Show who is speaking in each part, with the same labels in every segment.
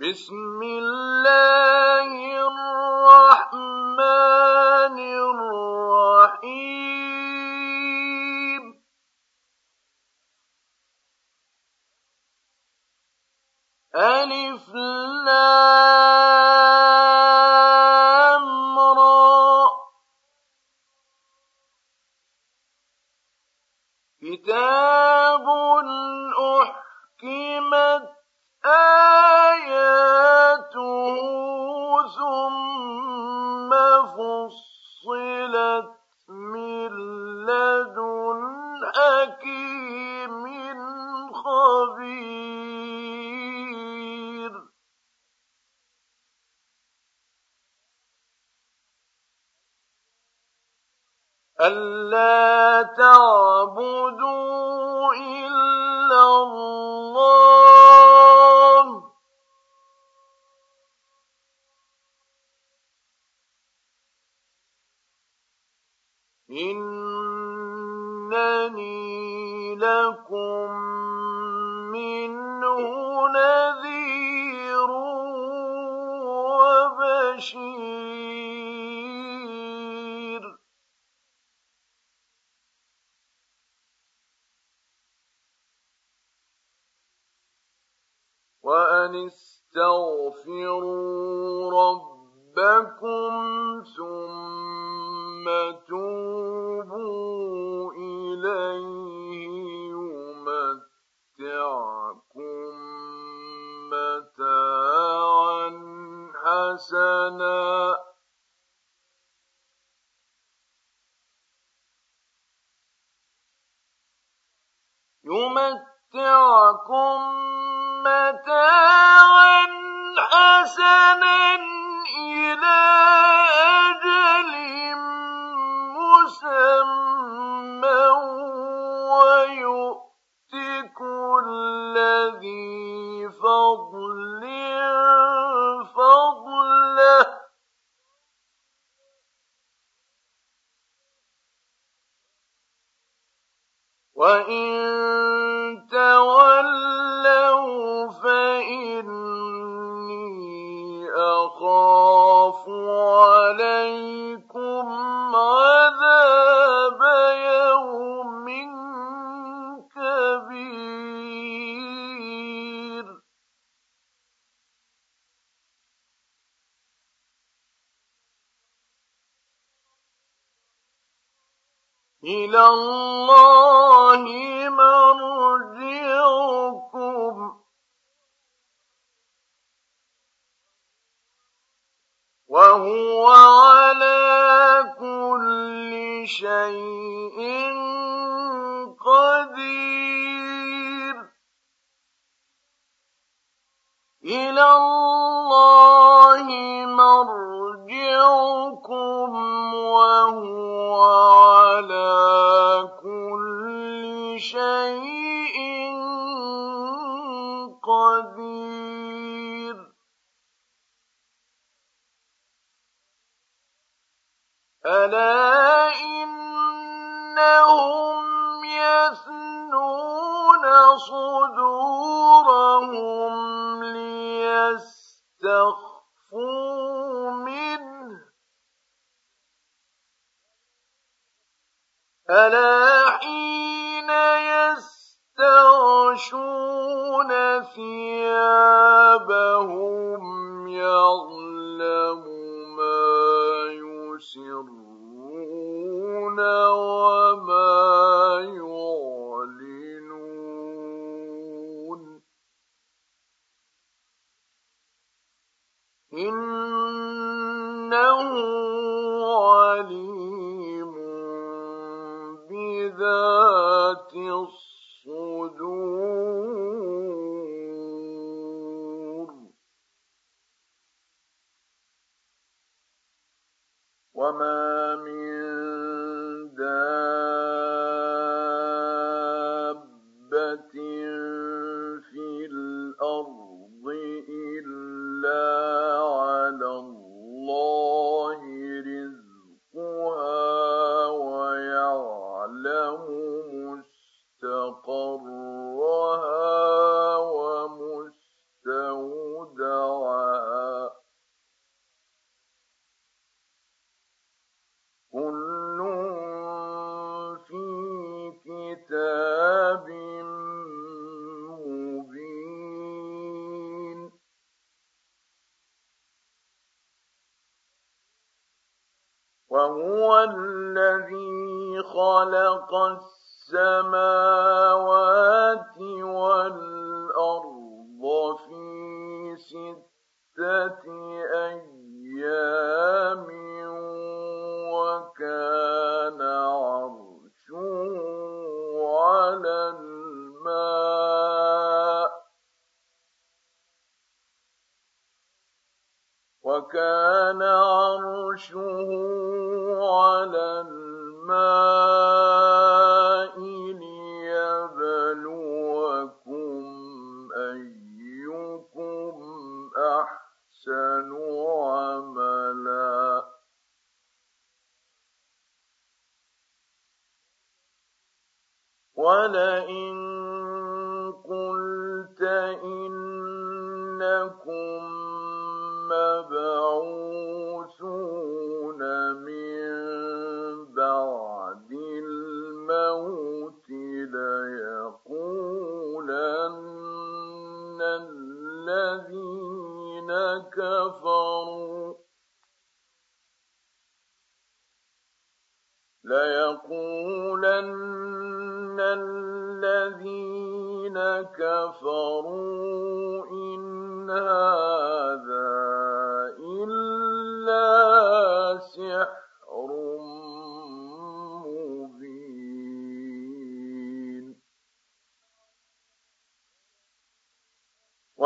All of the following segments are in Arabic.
Speaker 1: بسم الله قدير. ألا إنهم يثنون صدورهم ليستخفوا منه. ألا ثيابهم يغسلون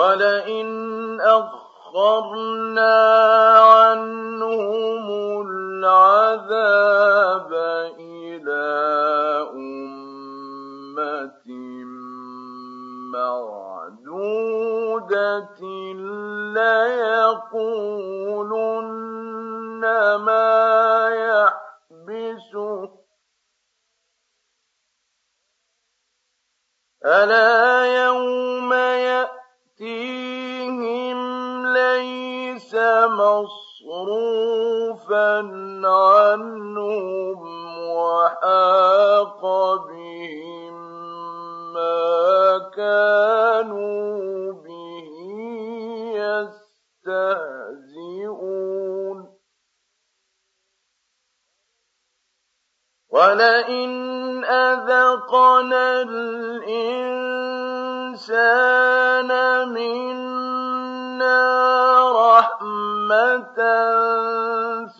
Speaker 1: ولئن أخرنا عنهم العذاب إلى أمة معدودة ليقولن ما يحبسه. ألا يوم يأتيهم ليس مصروفا عنهم وحاق بهم ما كانوا به يستهزئون ولئن أذقنا الإنسان منا رحمة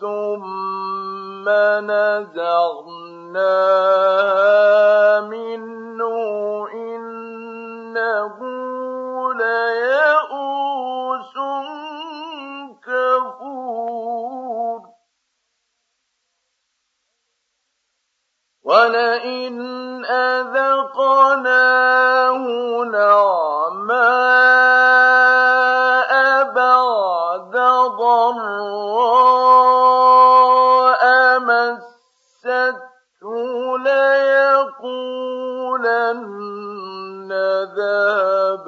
Speaker 1: ثم نزغناها منه إنه ليئوس كفور. ولئن أذقناه نعماء بعد ضراء مسته ليقولن ذهب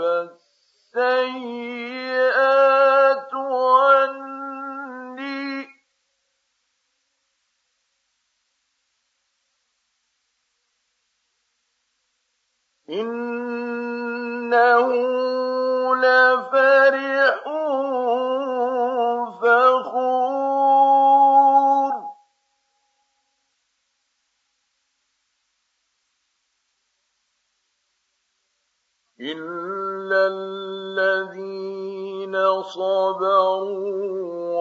Speaker 1: صبروا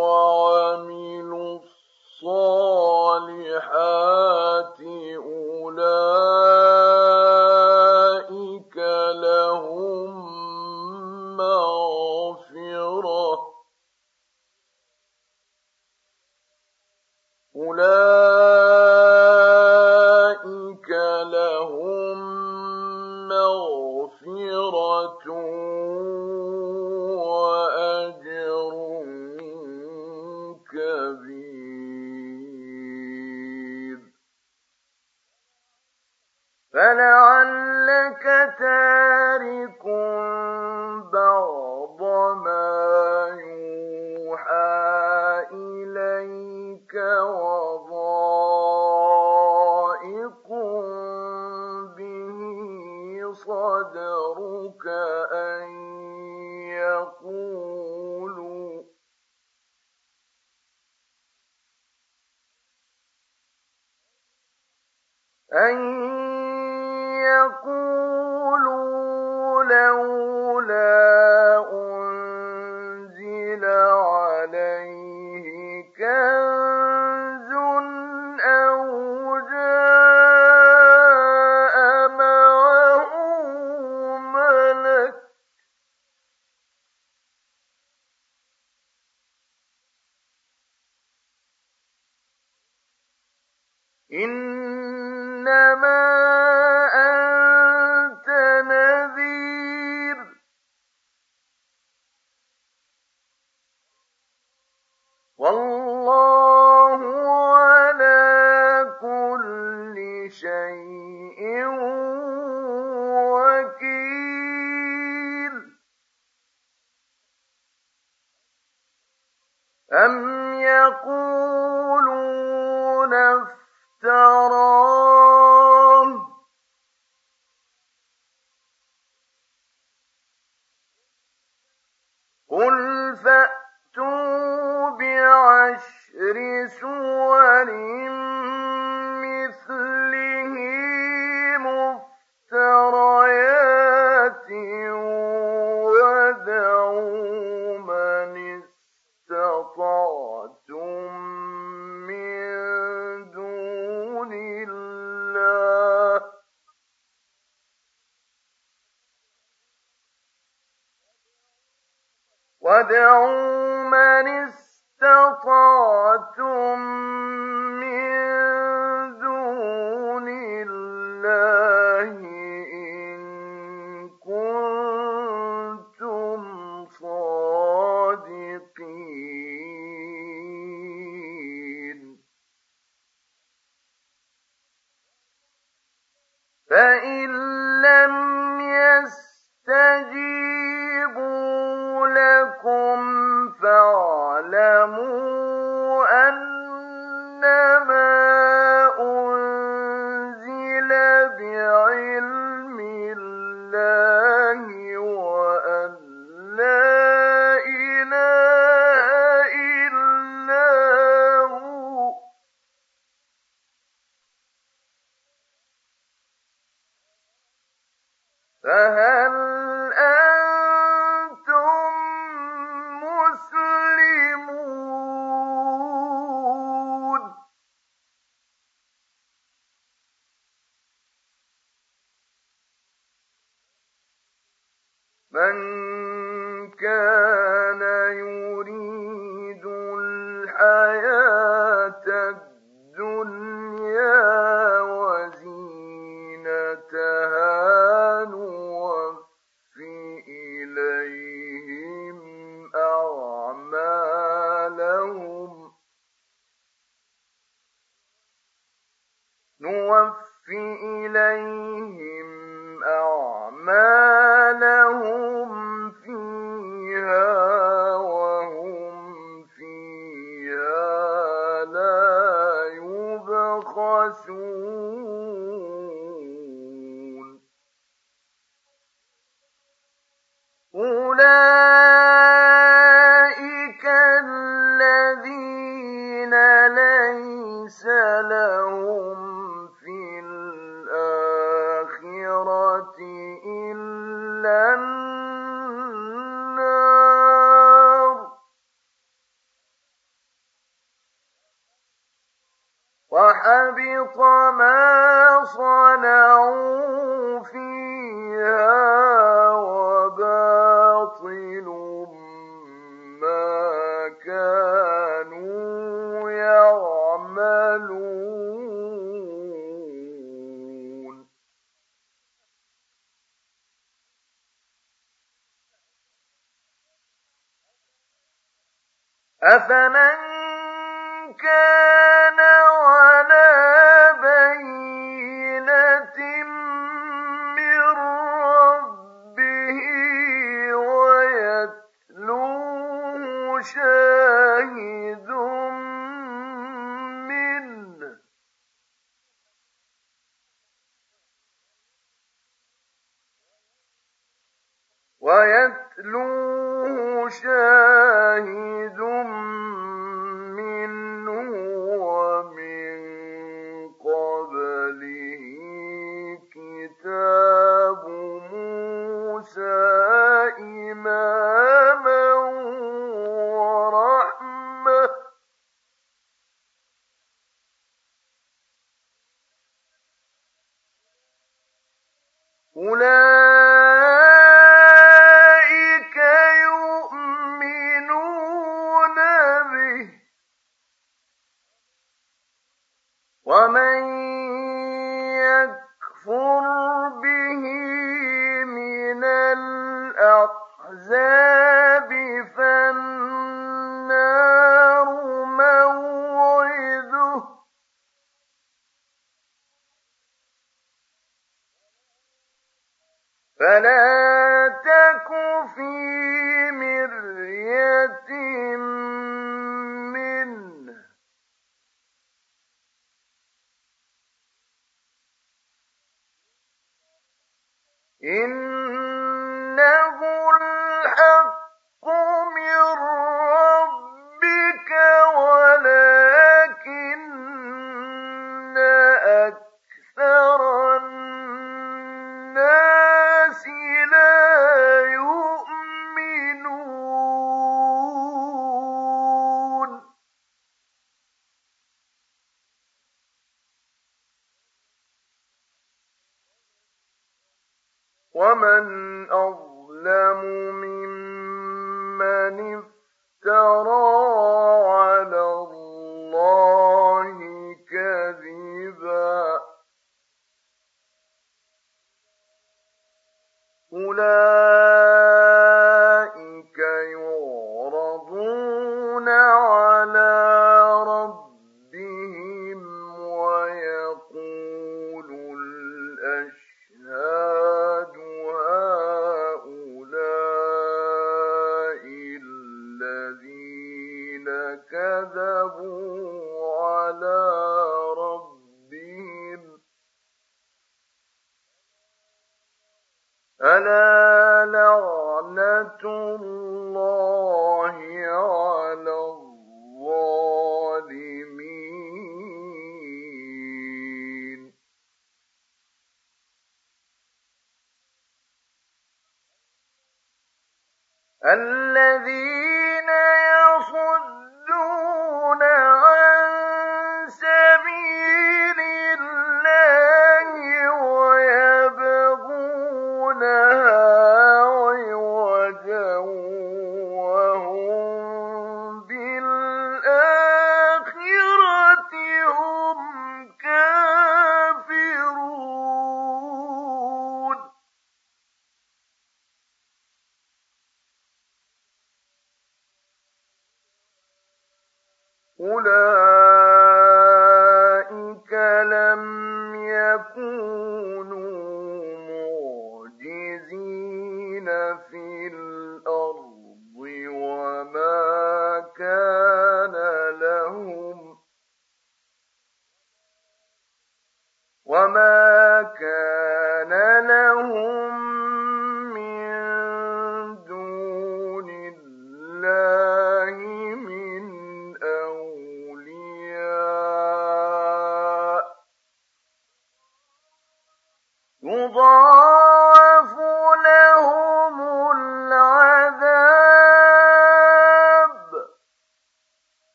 Speaker 1: وعملوا الصالحات أن أولئك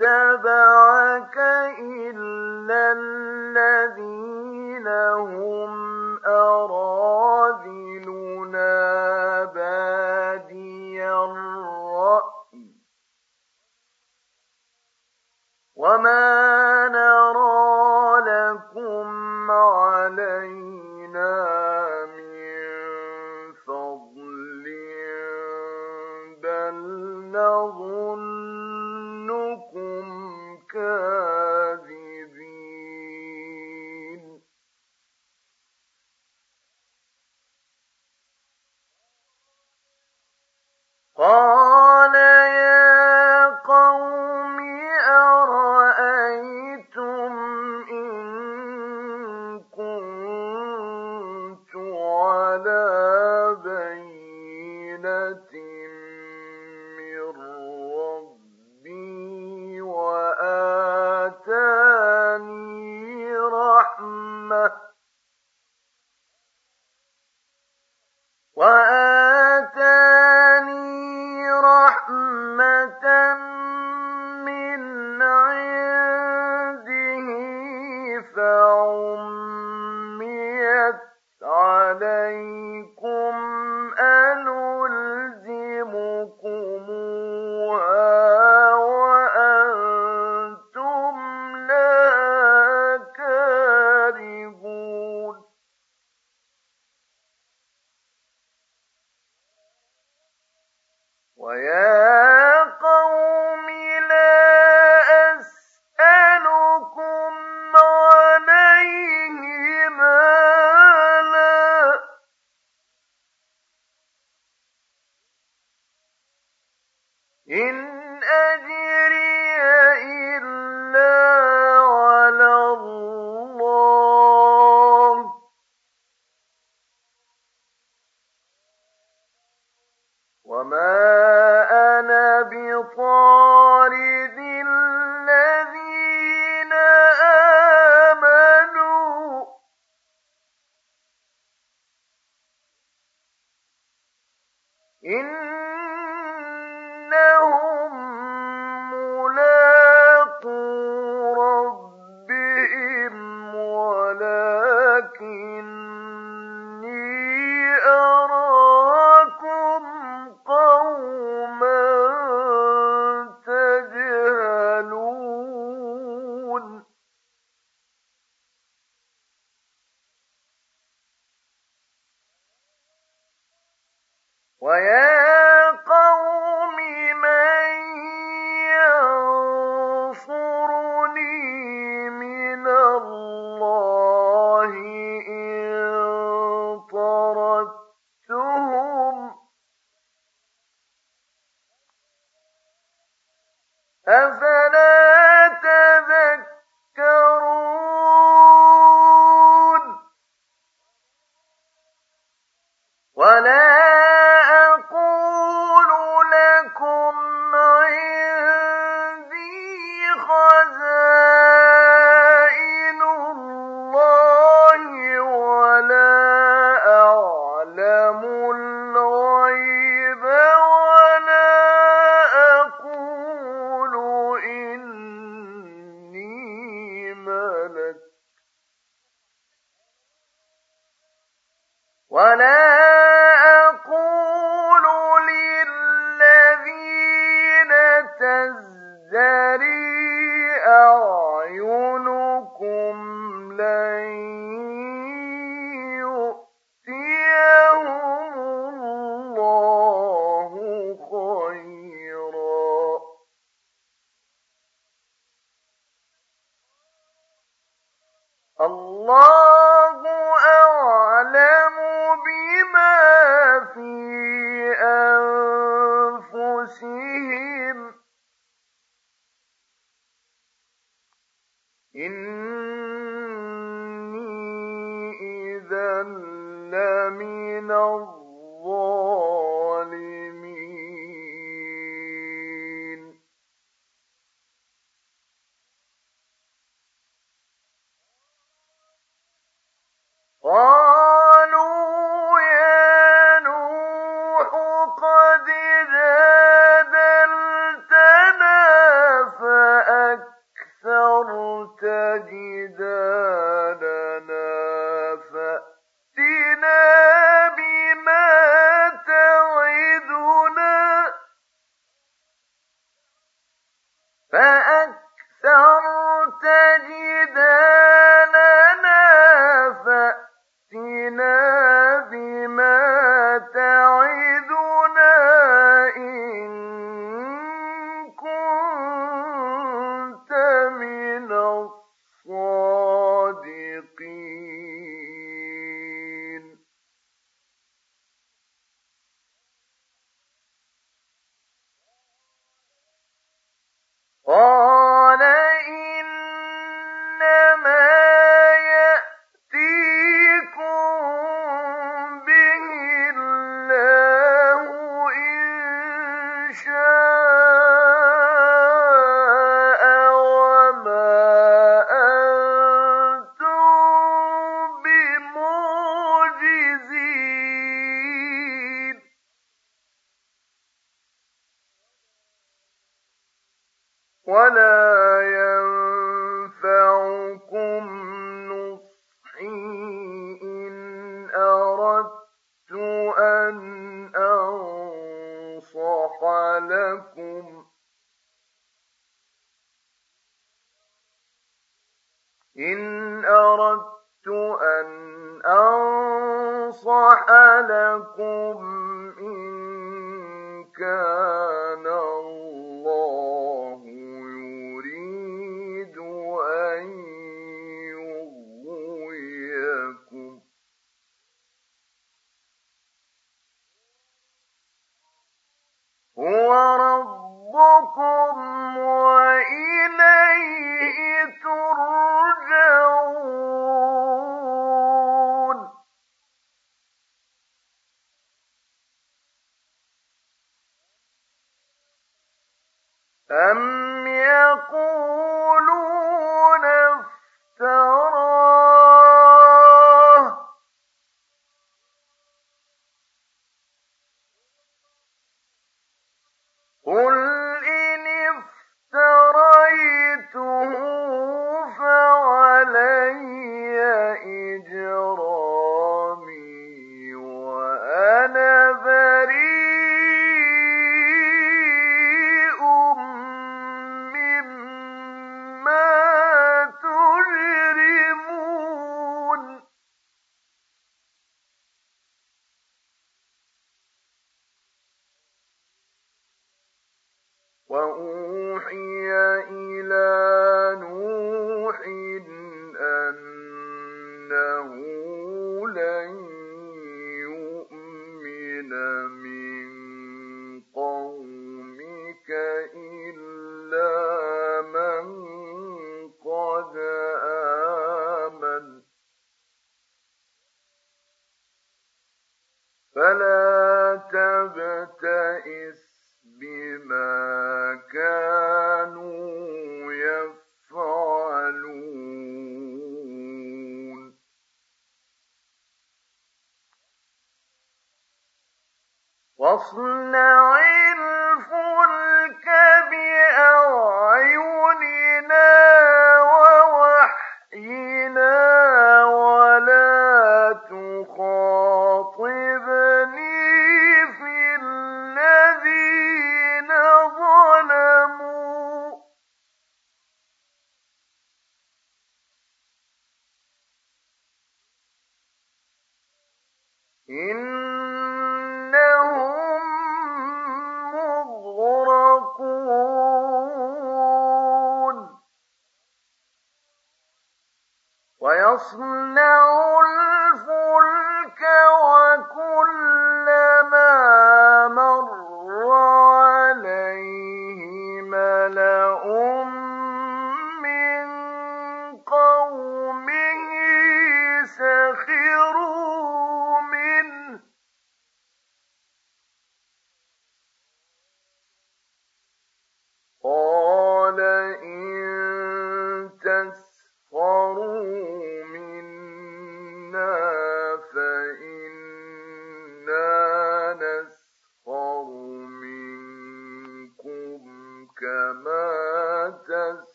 Speaker 2: اتبعك إلا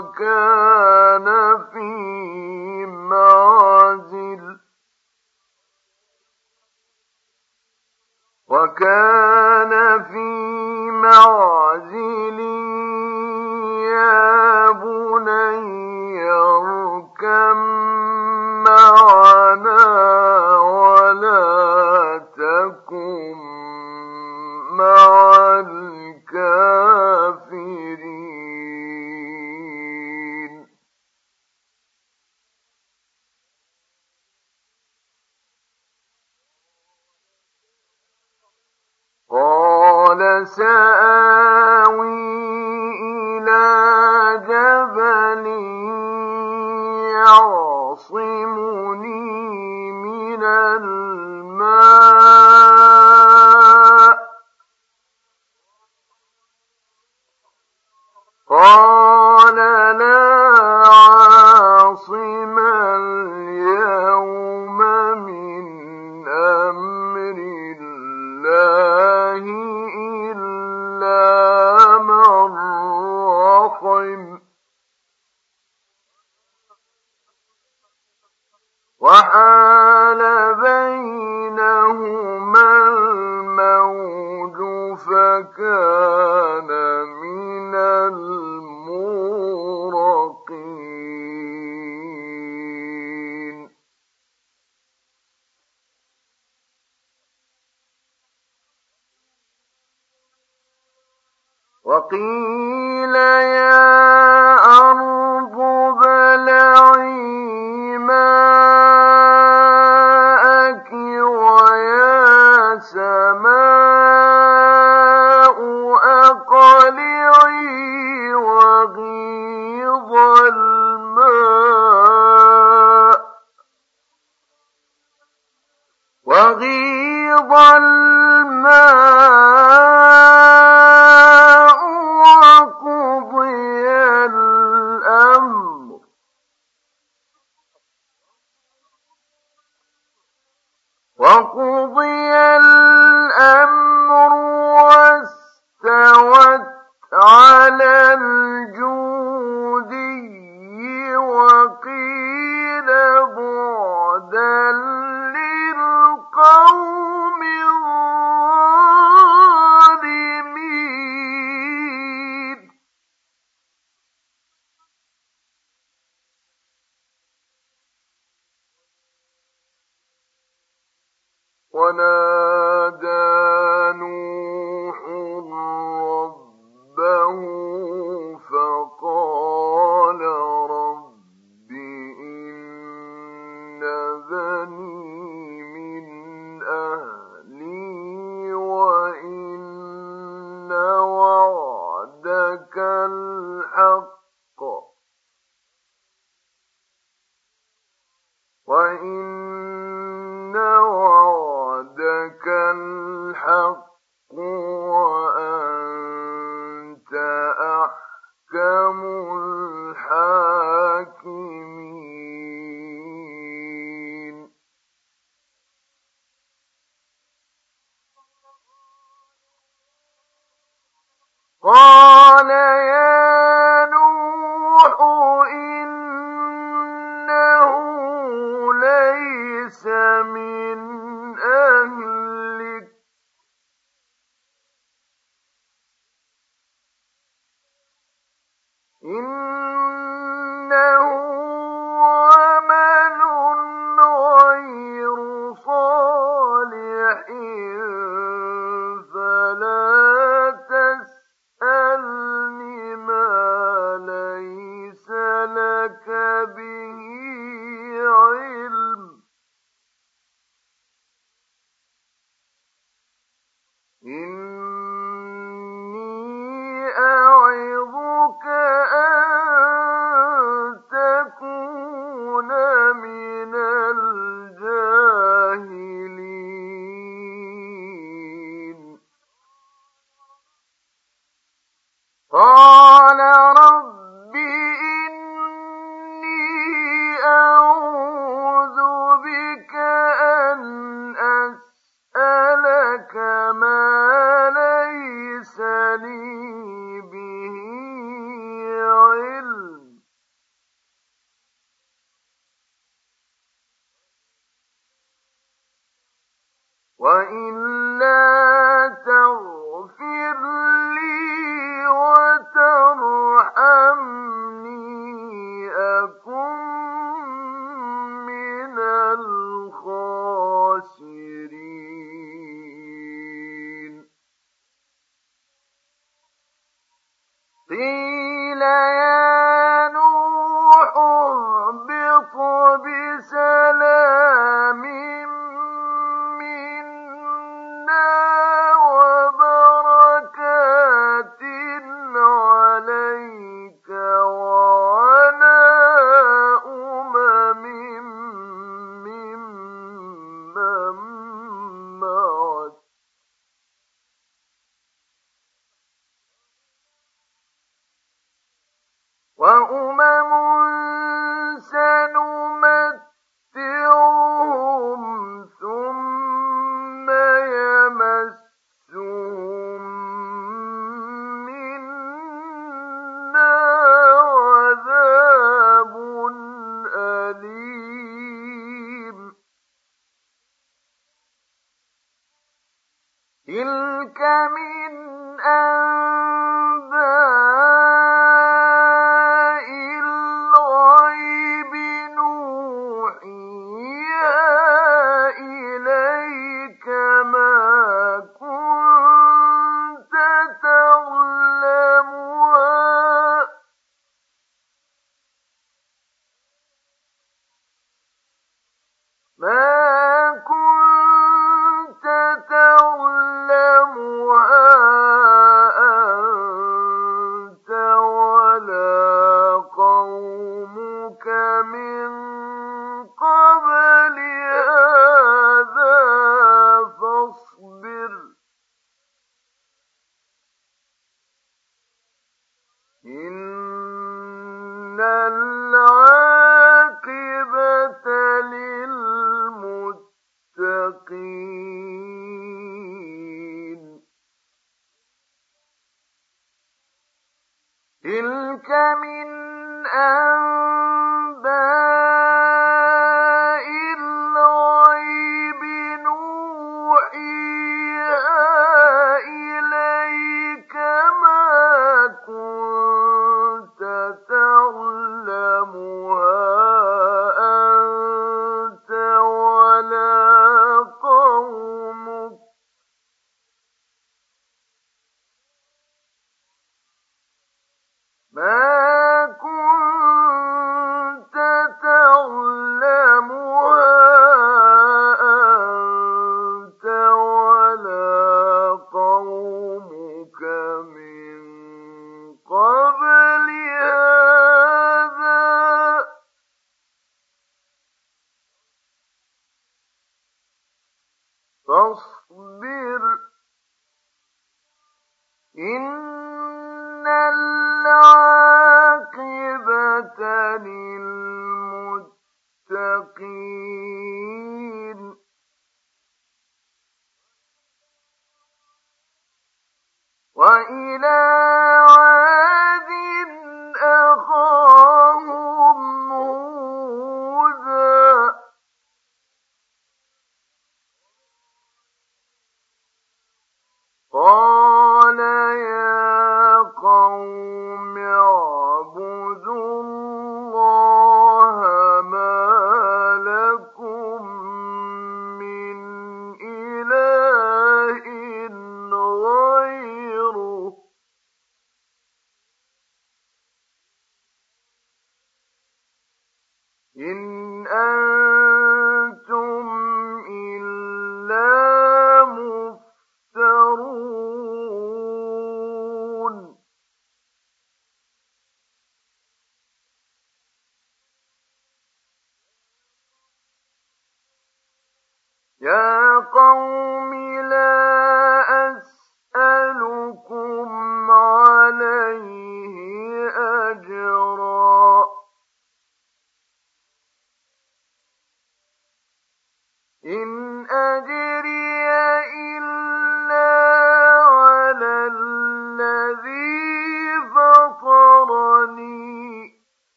Speaker 2: وكان في معزل. وكان في معزل.
Speaker 3: بالحق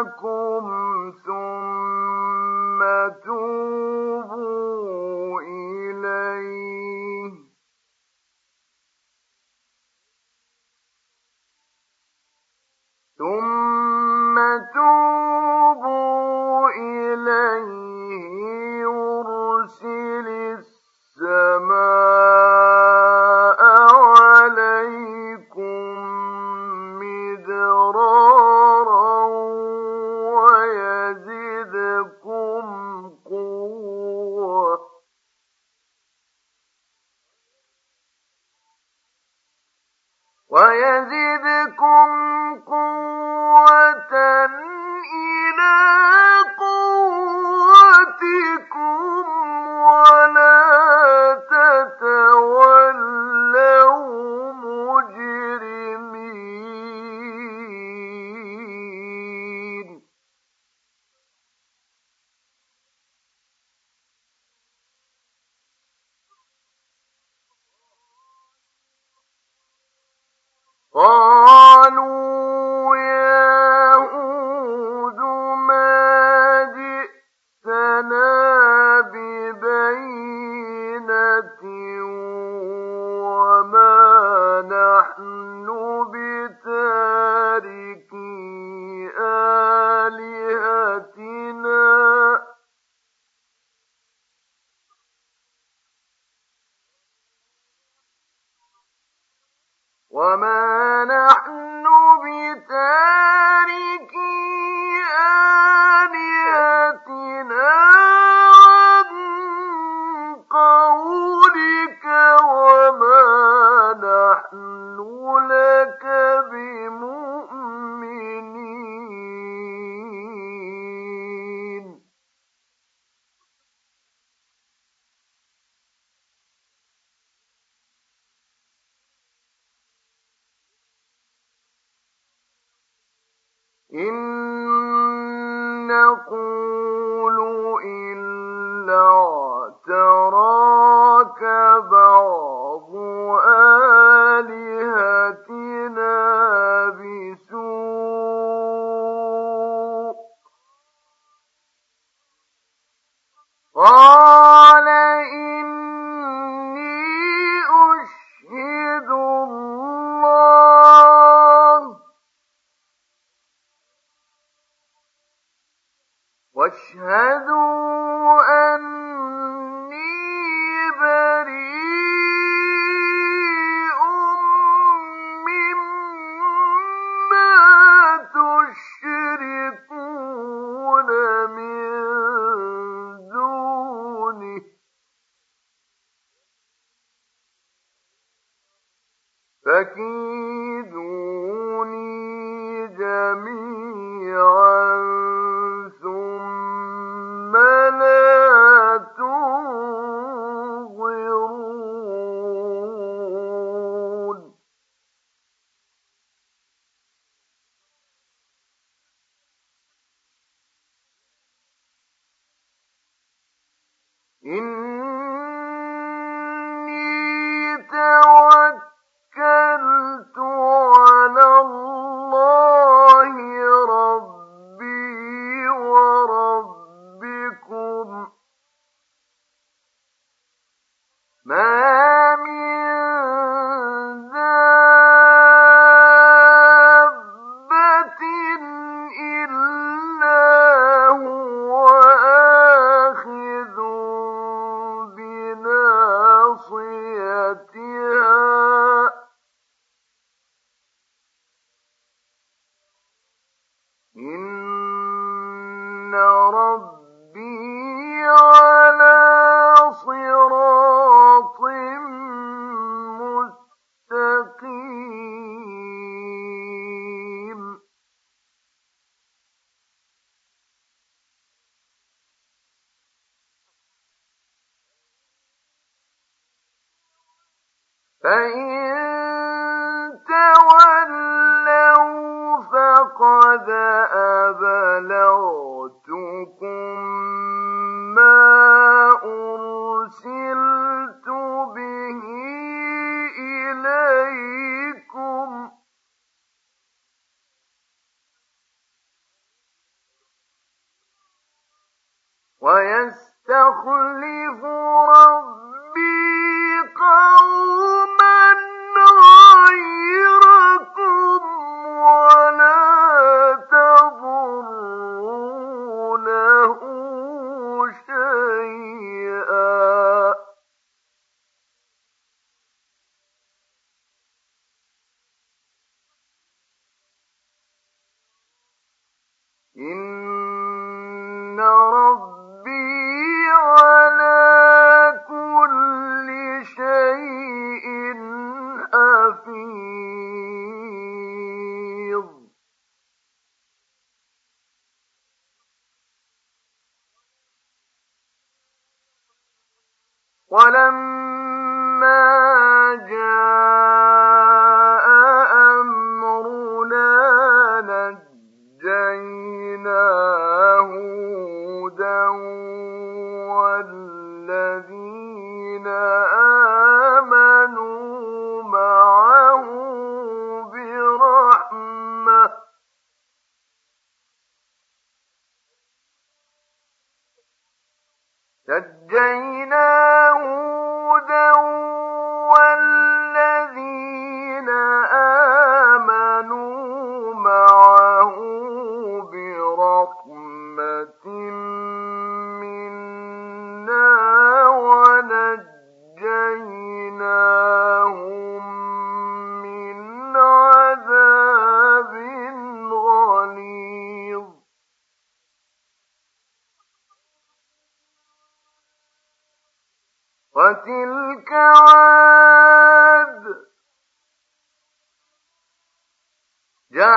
Speaker 3: لكم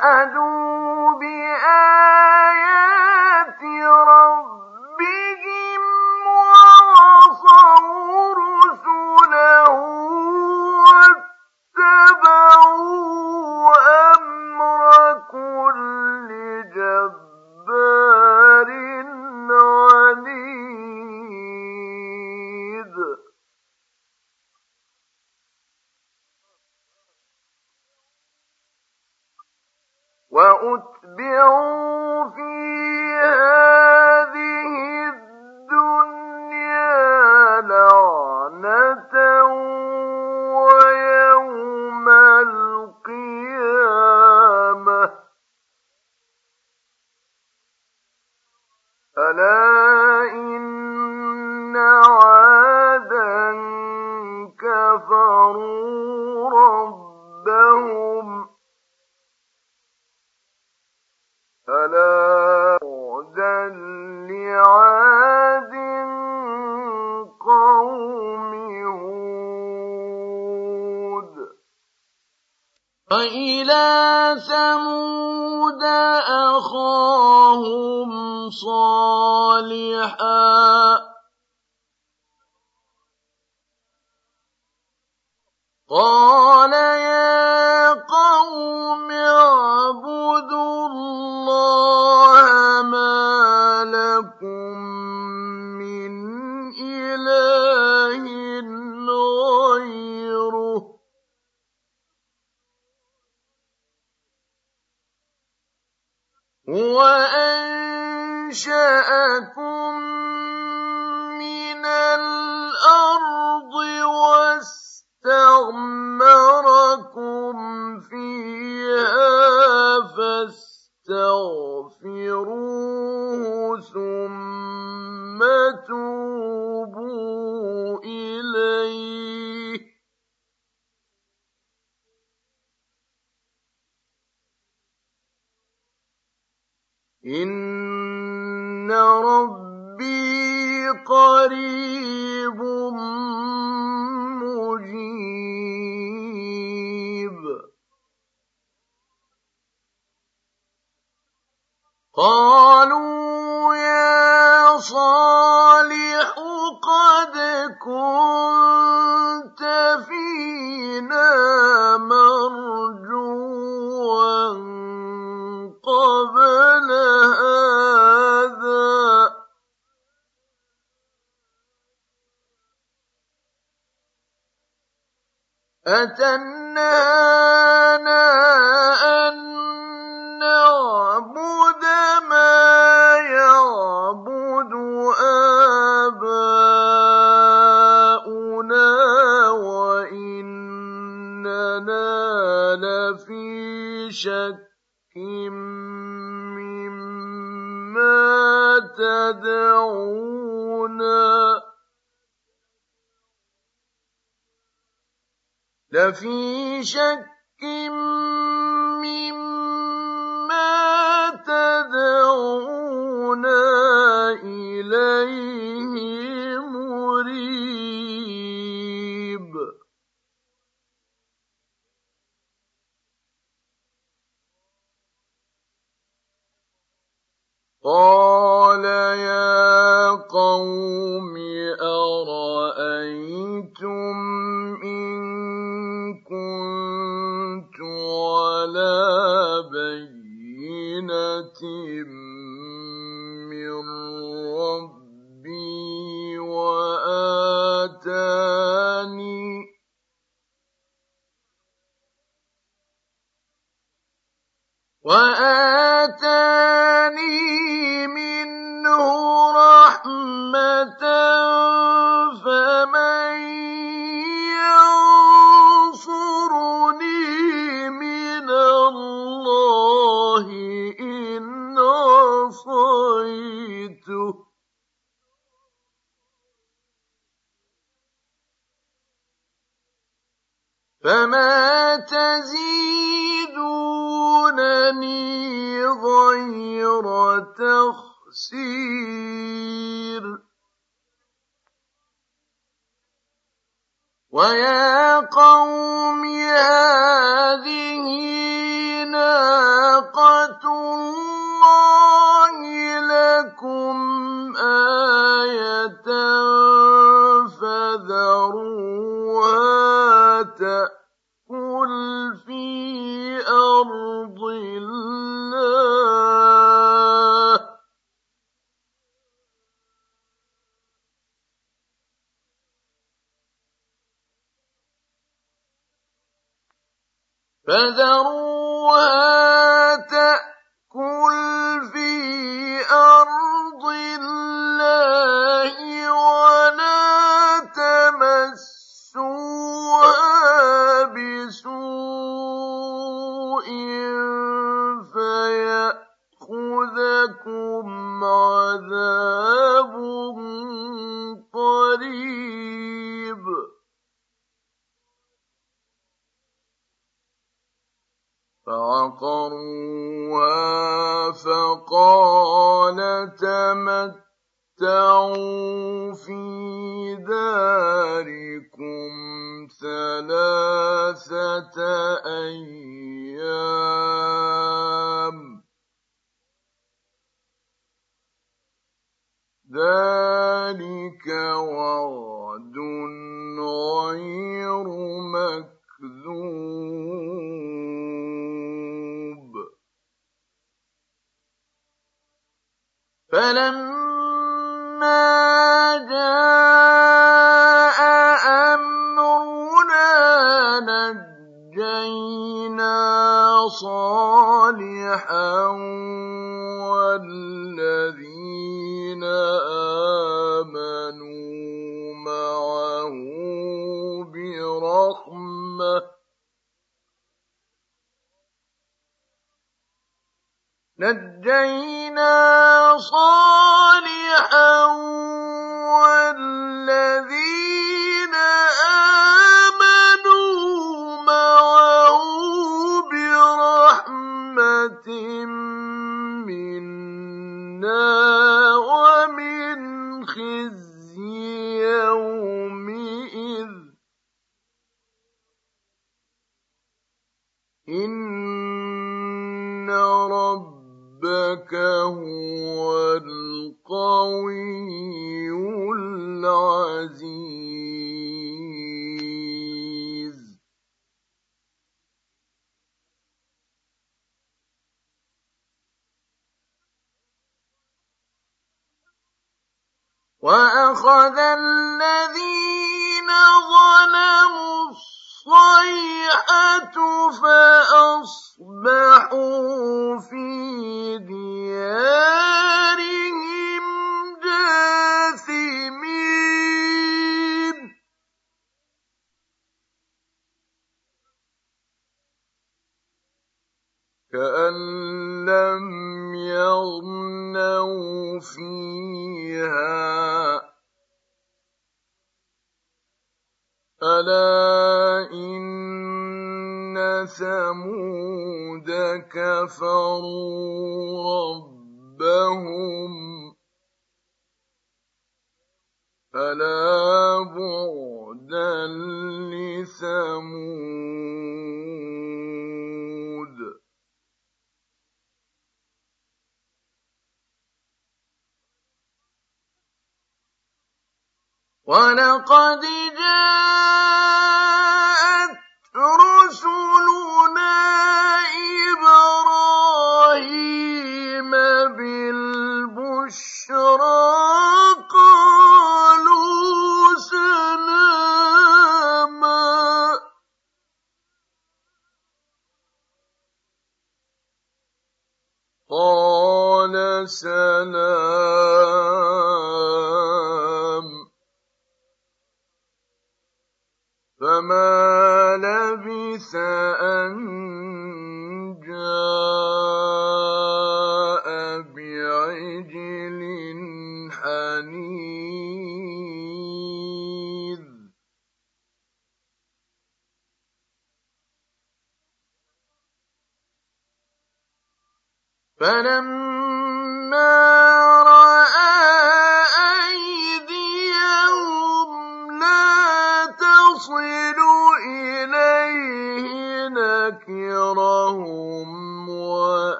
Speaker 3: جحدوا لفي شك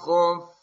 Speaker 3: تخف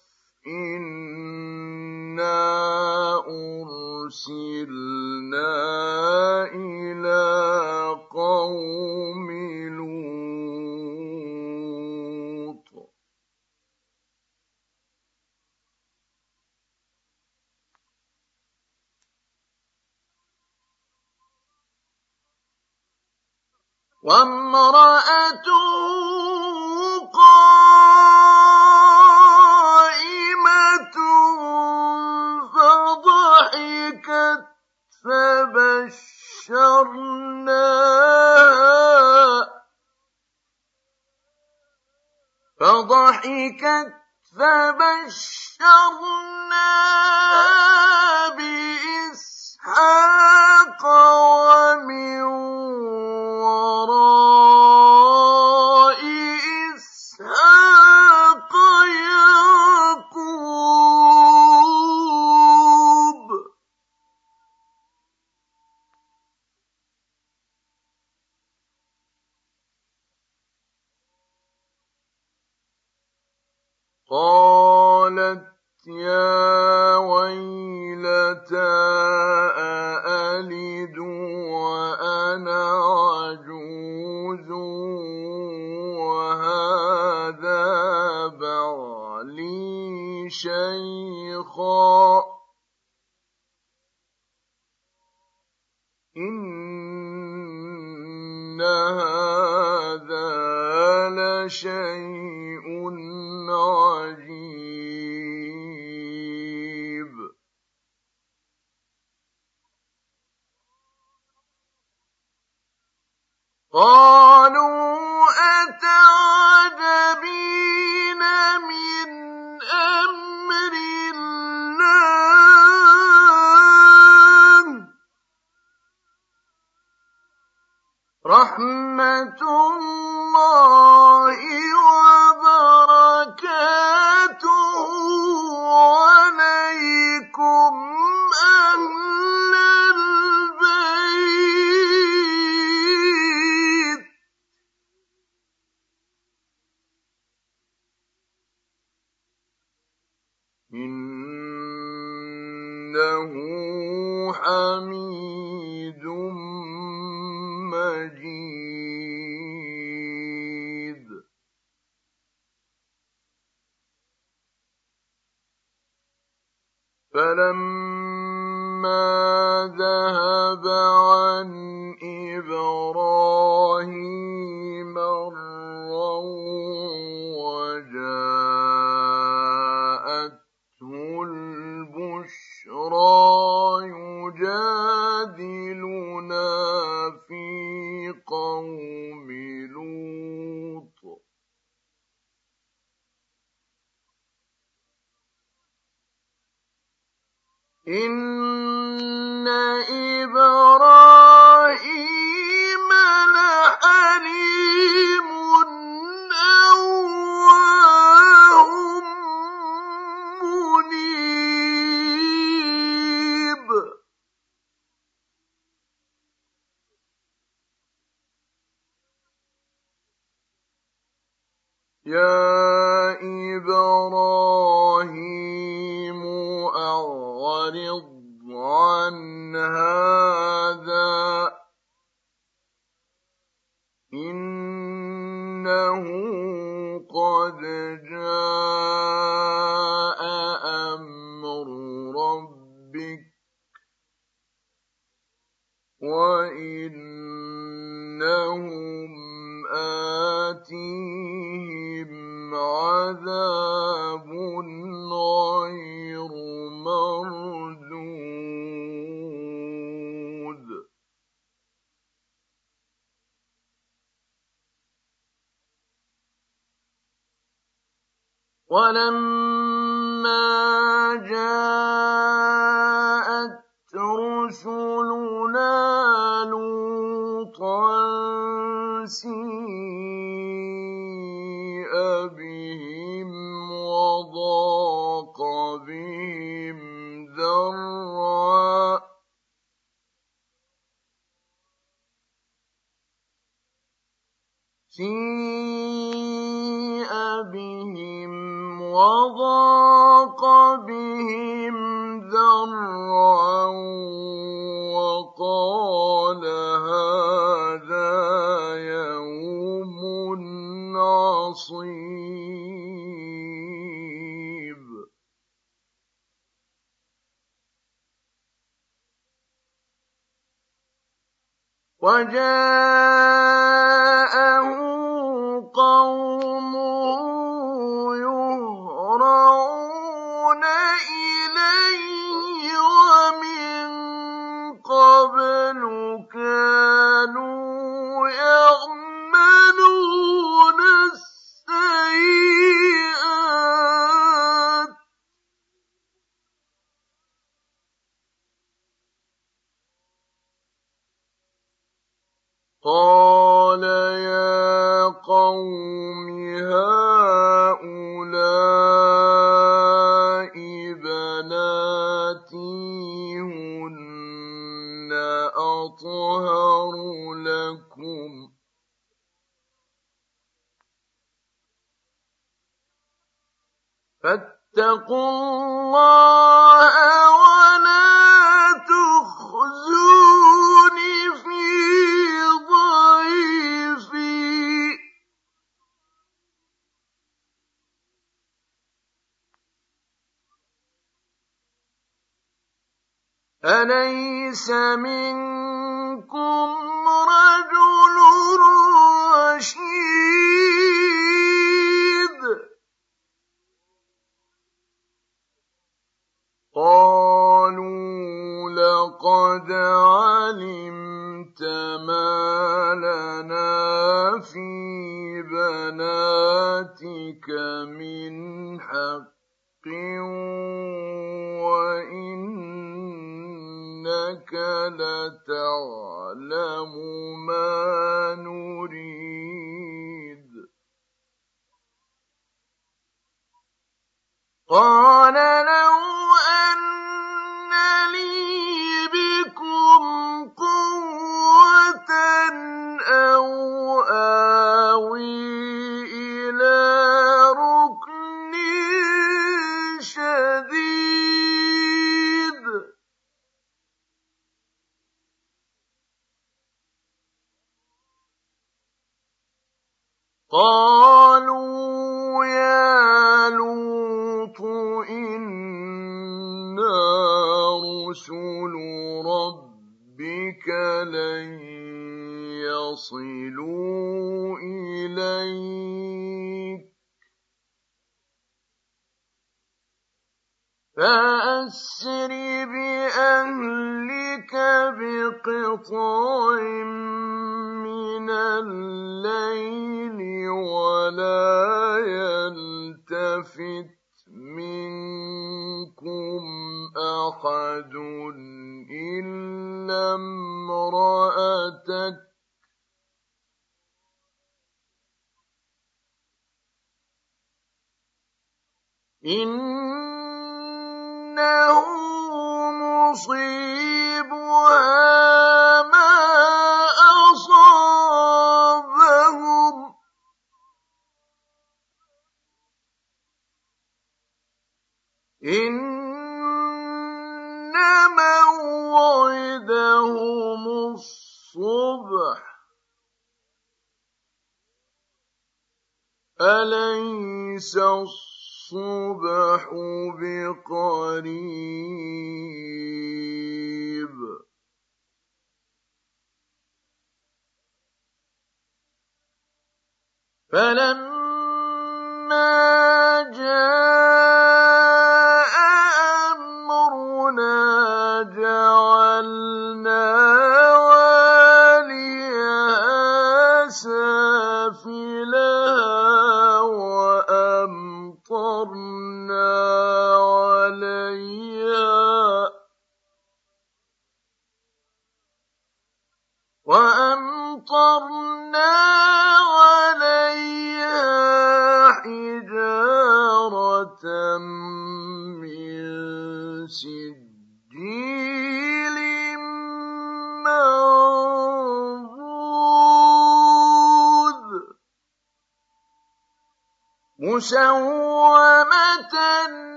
Speaker 3: مسومة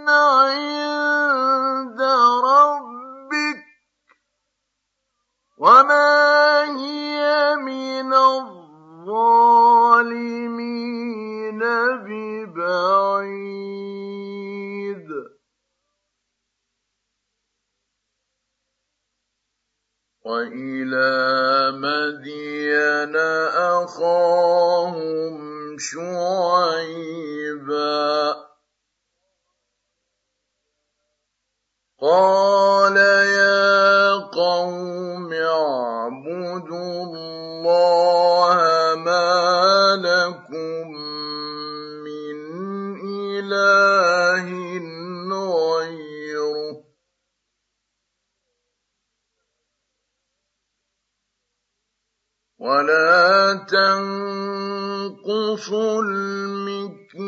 Speaker 3: عند ربك وما هي من الظالمين ببعيد. وإلى مدين أخاهم شعيبا. قال يا قوم تنقصوا المكيال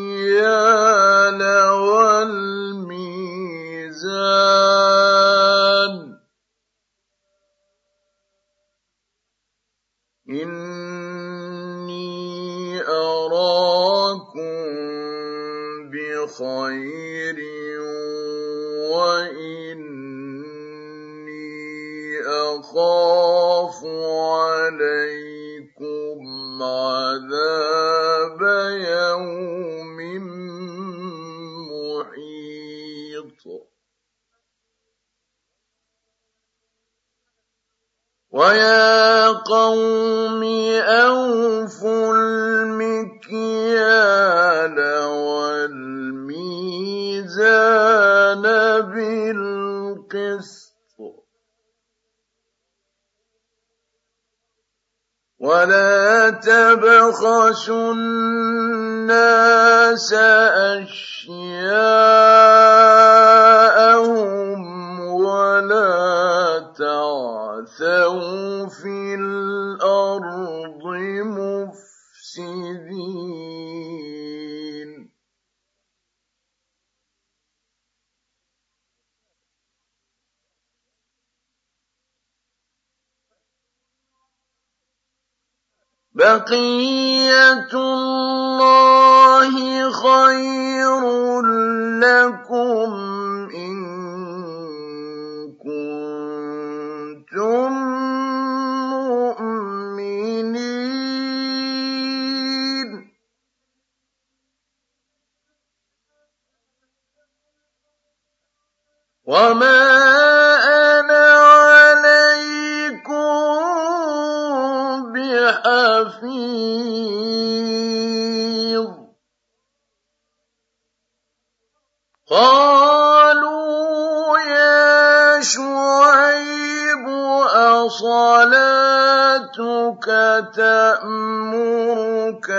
Speaker 3: والميزان ويا قوم أوفوا المكيال والميزان بالقسط ولا تبخسوا الناس أشياءهم ولا تعثوا في الأرض مفسدين بقية الله خير لكم وما أنا عليكم بحفيظ قالوا يا شعيب أصلاتك تأمرك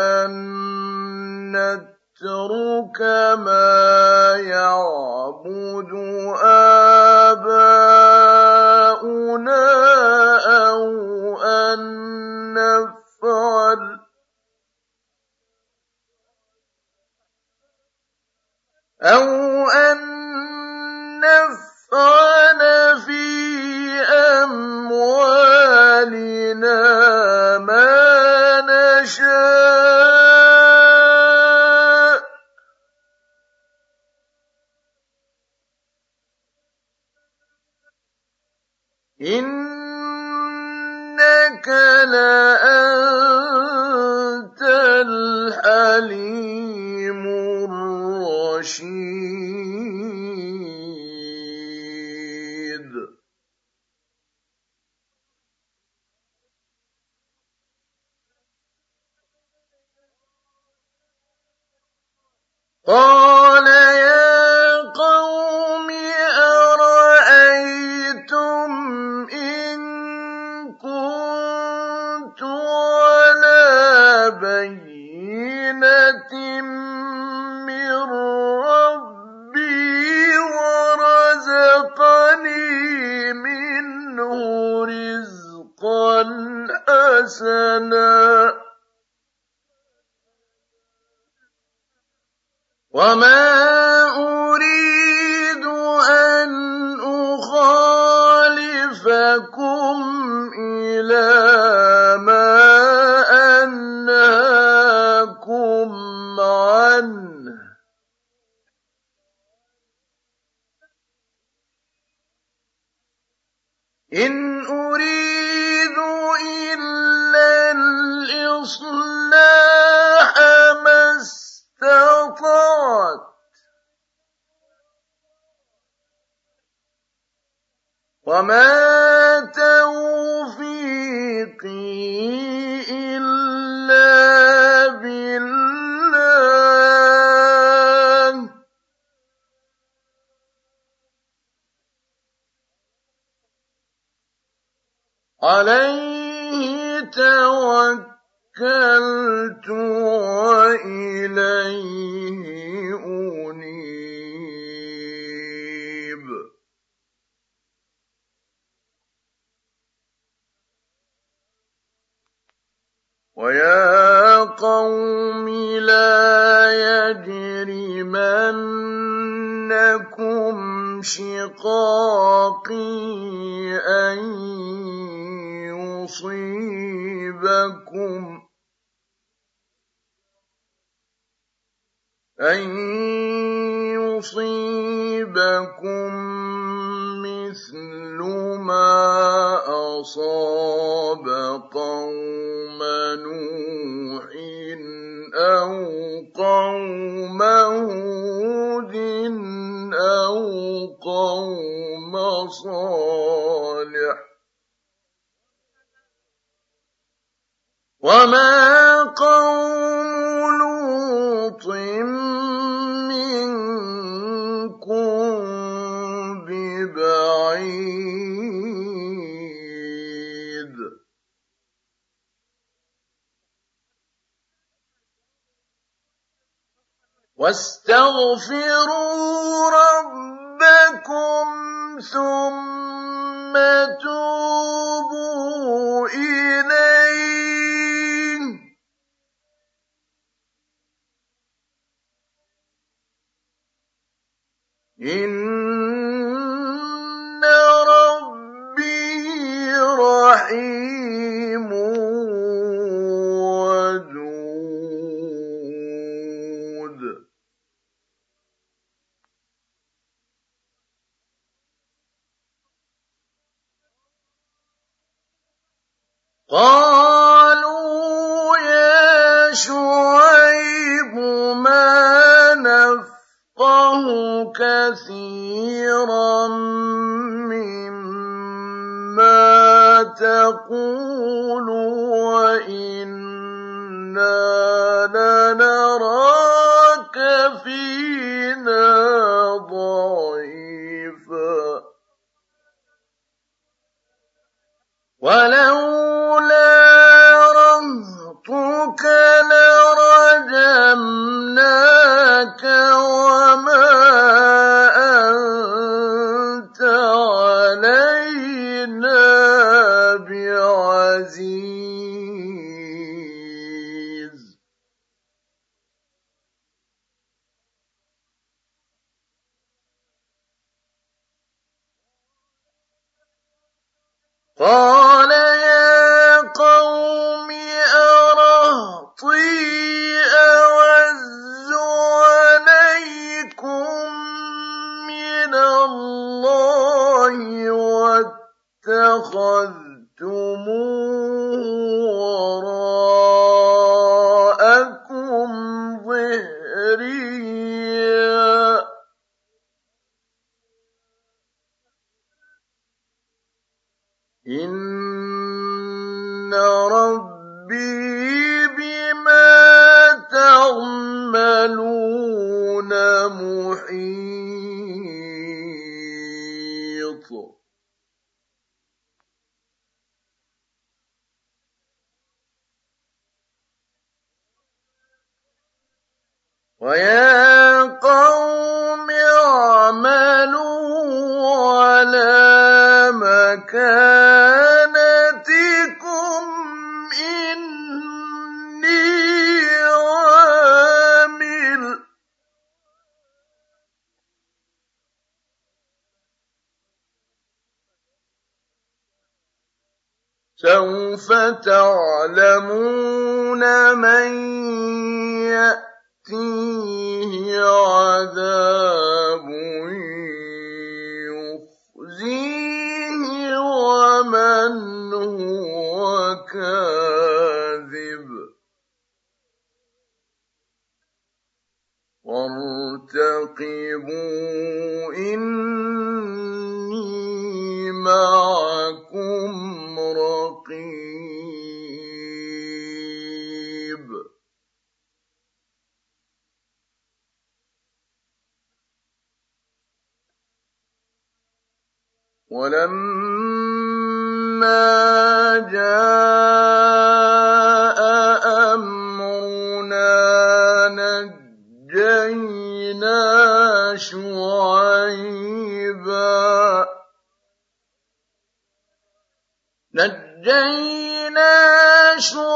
Speaker 3: أن نترك ما يعبد آباؤنا أو أن نفعل أو أن نفعل في أموالنا ما نشاء إنك لأنت الحليم إن نجينا شعيبا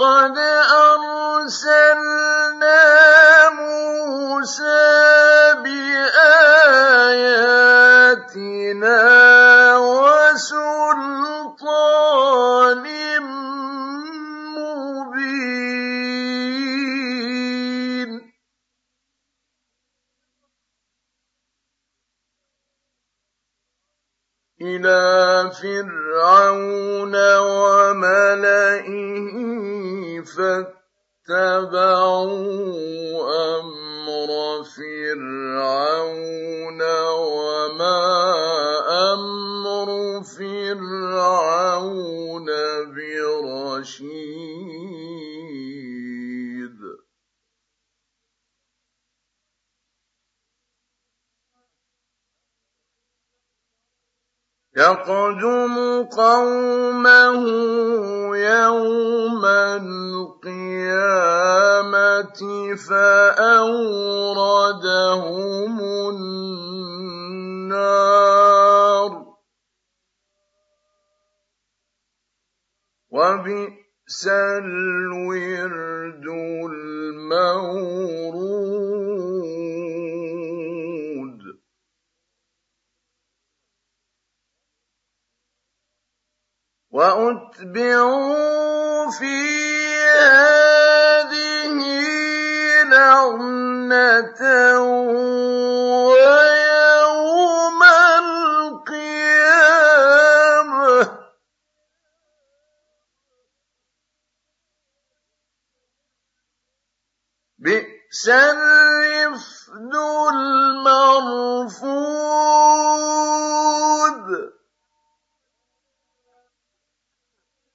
Speaker 3: ولقد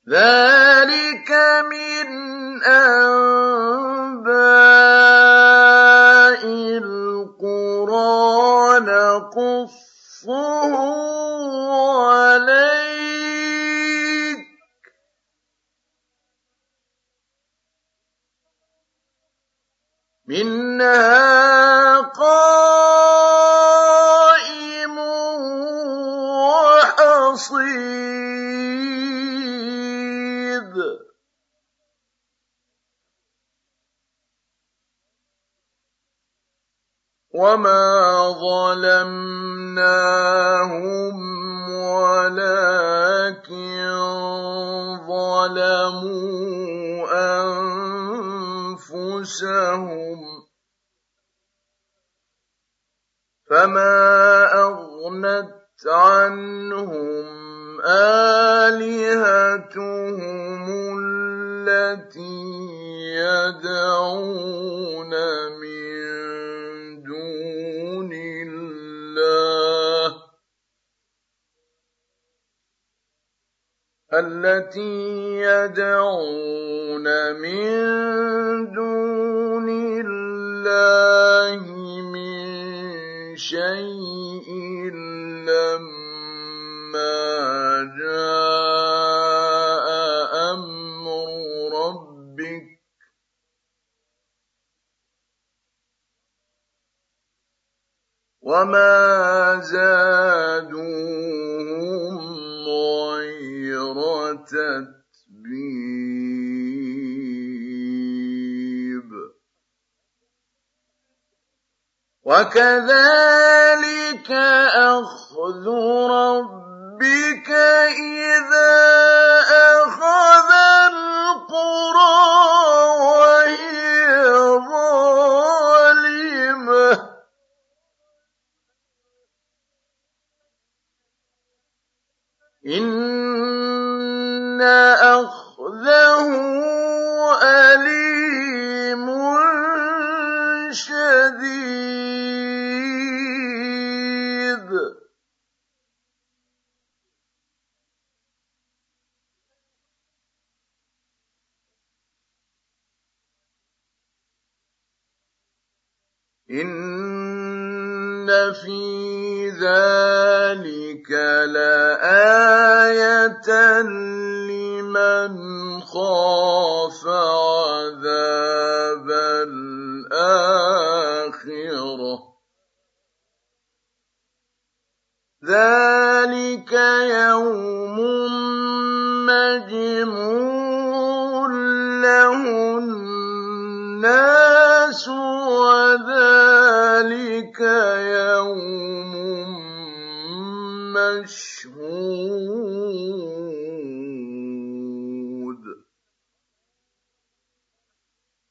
Speaker 3: ذلك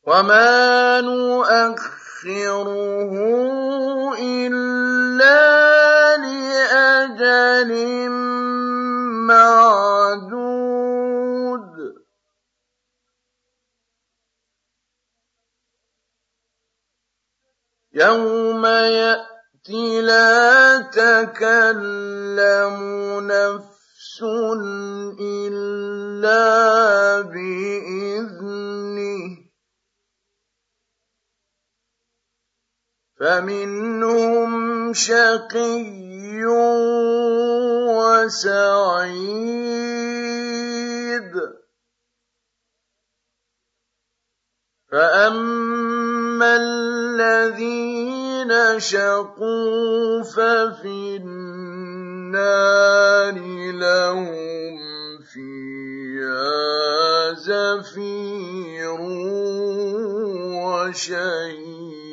Speaker 3: وما نؤخره إلا لأجل معدود يوم يأتي لا تكلم نفس إلا بإذنه فمنهم شقي وسعيد. فأما الذين شقوا ففي النار لهم فيها زفير وشهيق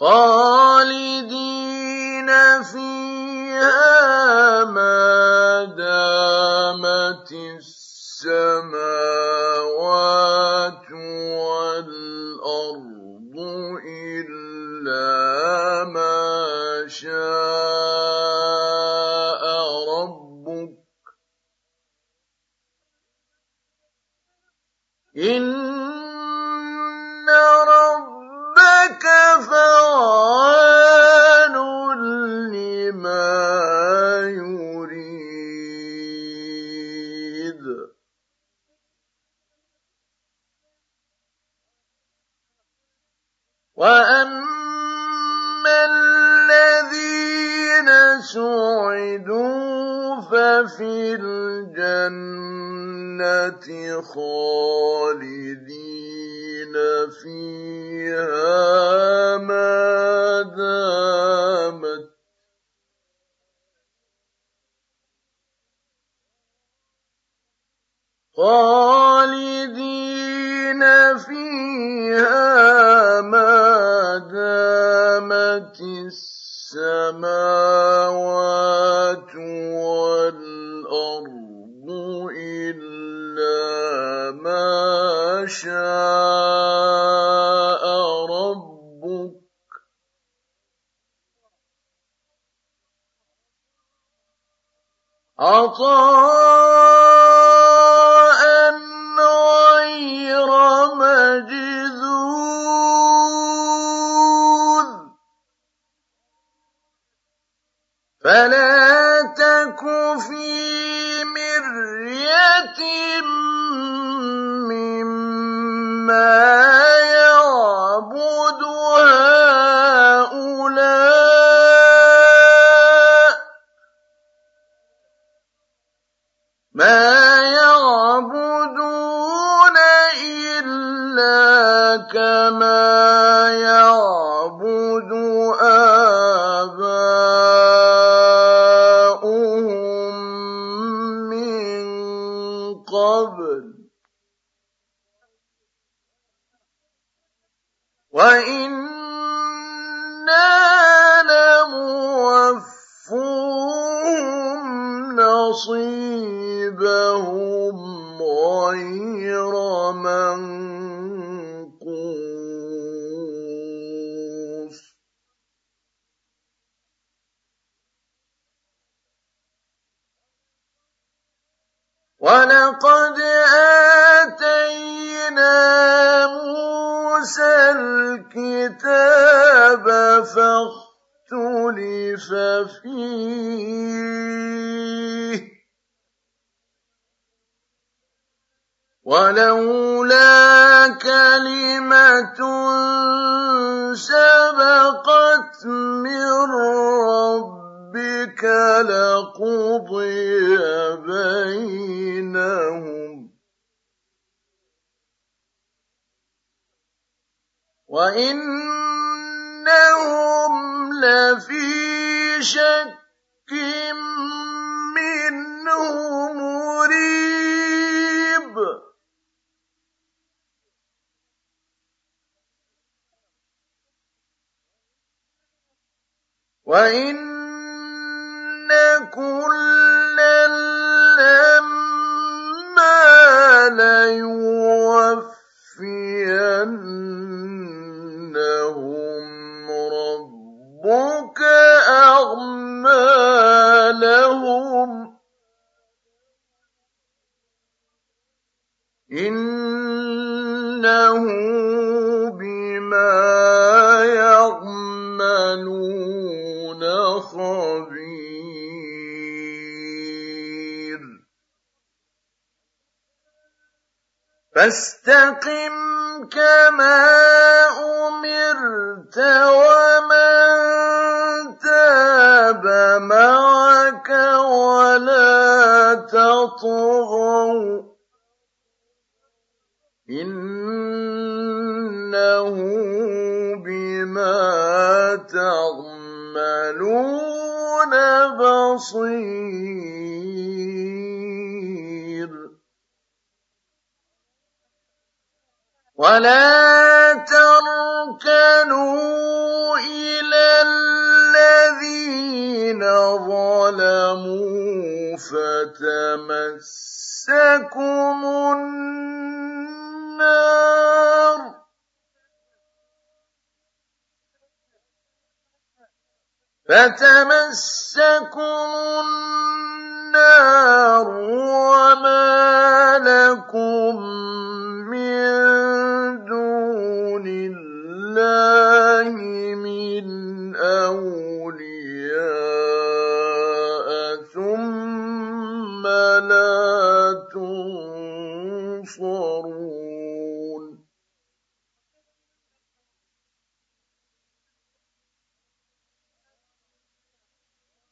Speaker 3: خالدين فيها ما دامت السماوات والأرض إلا ما شاء ربك. إن ربك لما يريد. وأما الذين سعدوا ففي الجنة خالدين. فيها ما دامت. خالدين فيها ما دامت السماوات والأرض إلا ما شاء ربك عطاء غير مجذوذ فلا تك في مريه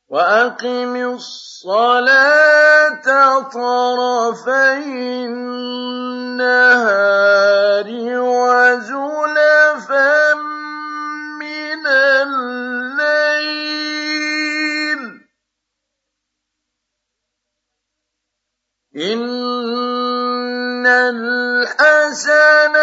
Speaker 3: وأقم الصلاة طرفي النهار وزلفا من الليل. إن الحسنات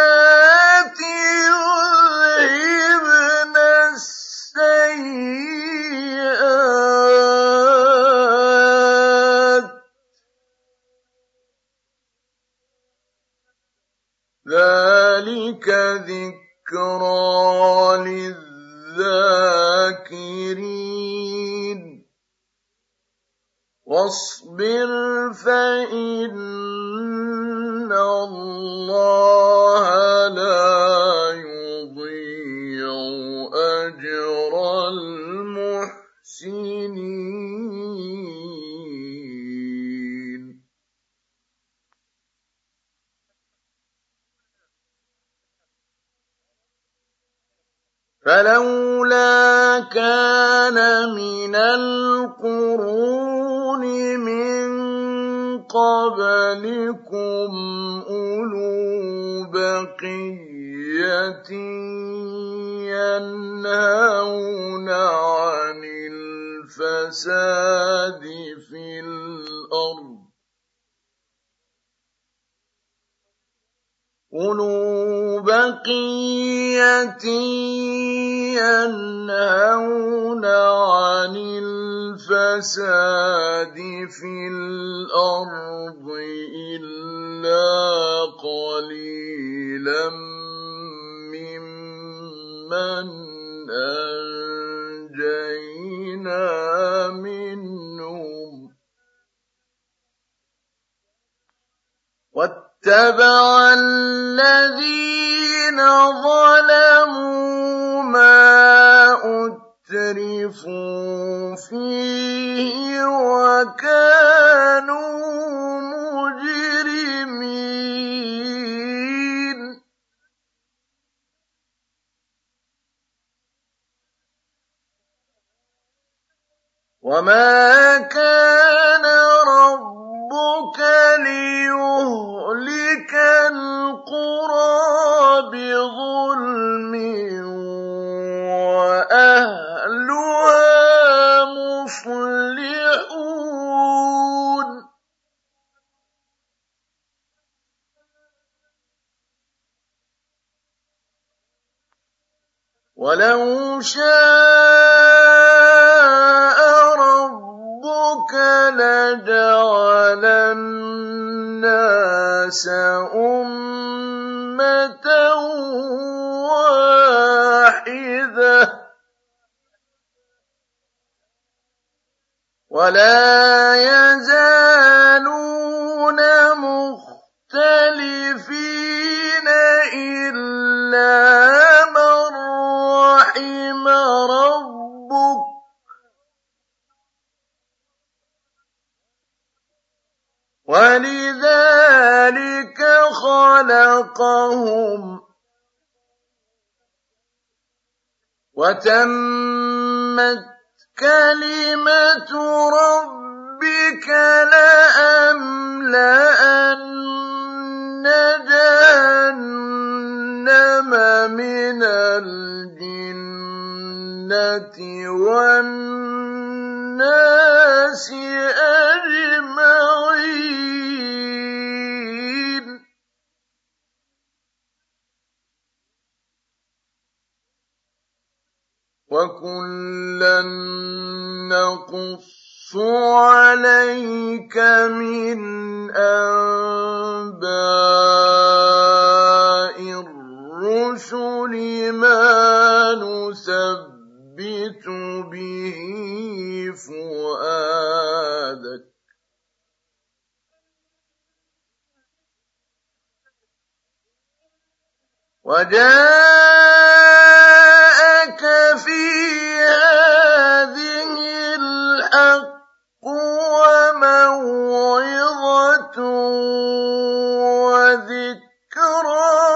Speaker 3: فإن الله لا يضيع أجر المحسنين. فلولا كان من القرون من قبلكم أولو بقية ينهون عن الفساد في الأرض. أولو بقية ينهون عن الفساد في الأرض إلا قليلا ممن أنجينا منهم. واتبع الذين ظلموا ما فيه وكانوا مجرمين. وما كان ربك ليهلك القرى بظلم وأهلها مصلحون. ولو شاء ربك لجعل الناس أمة واحدة. ولا يزالون مختلفين. خلقهم وتمت كلمة ربك لأملأن جهنم من الجنة والناس أجمعين. وكلا نقص عليك من انباء الرسل ما نثبت به فؤادك وجاءك في هذه الحق وموعظة وذكرى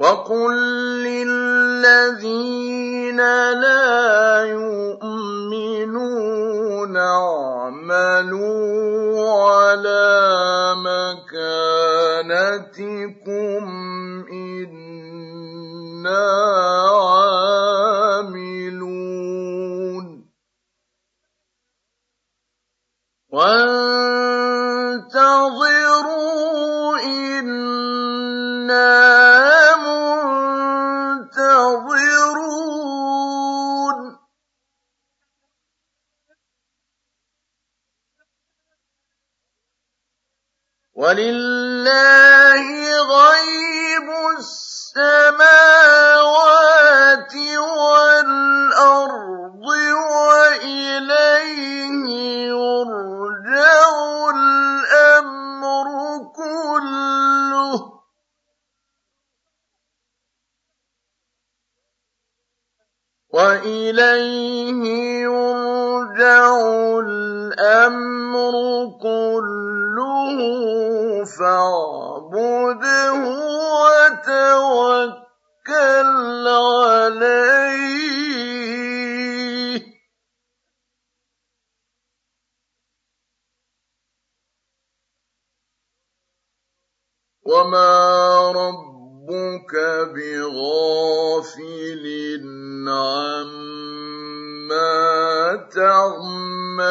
Speaker 3: وقل للذين لا يؤمنون اعملوا على مكانتكم إنا عاملون ولله غيب السماوات والأرض وإليه وإليه يرجع الأمر كله فاعبده وتوكل عليه وما ربك بغافل عما تعملون.